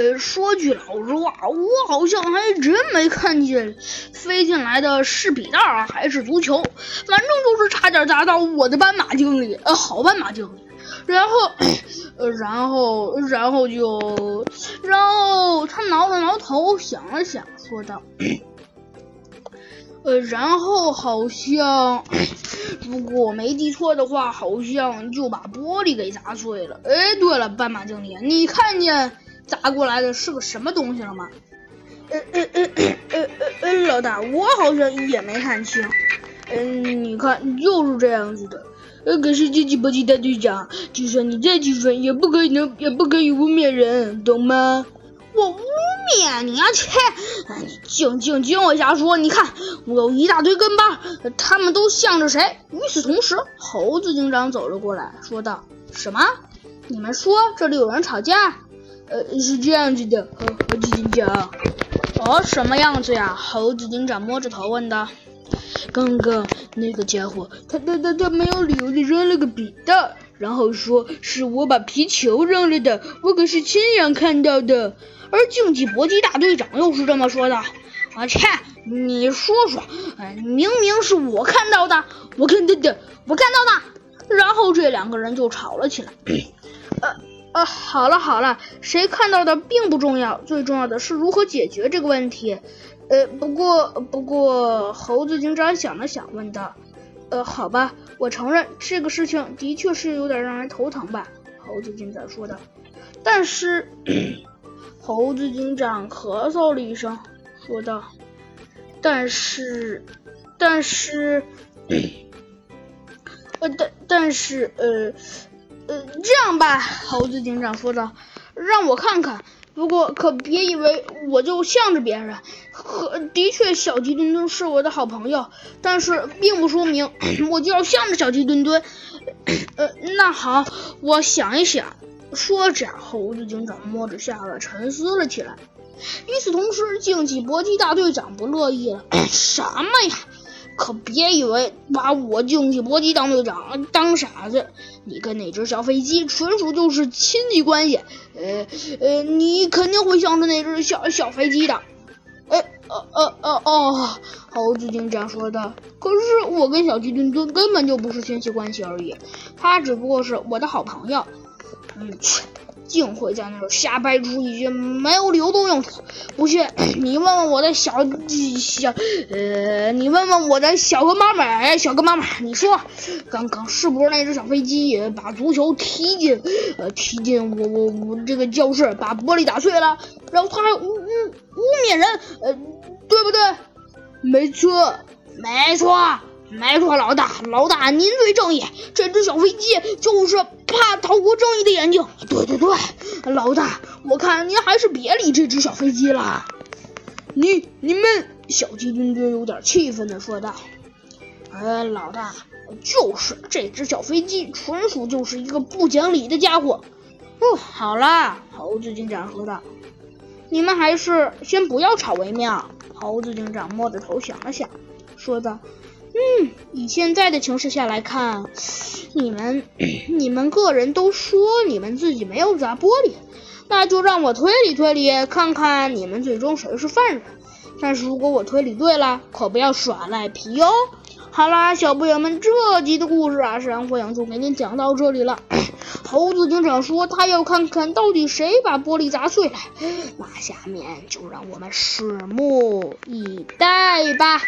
呃，说句老实话，我好像还真没看见飞进来的是笔袋儿还是足球，反正就是差点砸到我的斑马经理，呃，好斑马经理。然后，呃，然后，然后就，然后他挠了挠头，想了想，说道：“ 呃，然后好像，如果我没记错的话，好像就把玻璃给砸碎了。哎，对了，斑马经理，你看见砸过来的是个什么东西了吗？”呃呃呃呃呃呃，老大，我好像也没看清。嗯，你看，就是这样子的。呃，可是惊奇搏击大队长，就算你再气愤，也不可以能，也不可以污蔑人，懂吗？我污蔑你啊！切！你净净净我瞎说！你看，我有一大堆跟班，他们都向着谁？与此同时，猴子警长走了过来，说道：“什么？你们说这里有人吵架？呃，是这样子的，猴子警长。哦，什么样子呀？”猴子警长摸着头问道。刚刚那个家伙，他他他他没有理由的扔了个笔袋，然后说是我把皮球扔了的，我可是亲眼看到的。而竞技搏击大队长又是这么说的。啊切，你说说，明明是我看到的，我看到的，我看到的。然后这两个人就吵了起来。呃呃，好了好了，谁看到的并不重要，最重要的是如何解决这个问题。呃，不过不过，猴子警长想了想，问道：“呃，好吧，我承认这个事情的确是有点让人头疼吧。”猴子警长说道。但是，猴子警长咳嗽了一声，说道：“但是，但是，呃，但但是，呃，呃，这样吧。”猴子警长说道：“让我看看。”不过可别以为我就向着别人，和的确小鸡墩墩是我的好朋友，但是并不说明 我就要向着小鸡墩墩。呃，那好，我想一想。说着，猴子警长摸着下巴沉思了起来。与此同时，竞技搏击大队长不乐意了：“ 什么呀？别以为把我竞技搏击当队长当傻子。”你跟那只小飞机纯属就是亲戚关系，呃呃，你肯定会向着那只小小飞机的。哎，呃呃呃哦，猴子警长说的。可是我跟小鸡墩墩根本就不是亲戚关系而已，他只不过是我的好朋友。嗯，切。竟会在那儿瞎掰出一些没有理由的用途。不信，你问问我的小小呃，你问问我的小跟班们，小跟妈妈，你说刚刚是不是那只小飞机把足球踢进呃踢进我我我这个教室，把玻璃打碎了，然后他还污污污蔑人，呃，对不对？没错，没错。没错，老大，老大，您最正义。这只小飞机就是怕逃过正义的眼睛。对对对，老大，我看您还是别理这只小飞机了。你你们，小鸡墩墩有点气愤的说道：“哎，老大，就是这只小飞机，纯属就是一个不讲理的家伙。”哦，好了，猴子警长说道：“你们还是先不要吵为妙。”猴子警长摸着头想了想，说道。嗯，以现在的情势下来看，你们 你们个人都说你们自己没有砸玻璃，那就让我推理推理，看看你们最终谁是犯人。但是如果我推理对了，可不要耍赖皮哦。好啦，小朋友们，这集的故事啊，山火羊就给您讲到这里了。猴子警长说他要看看到底谁把玻璃砸碎了，那下面就让我们拭目以待吧。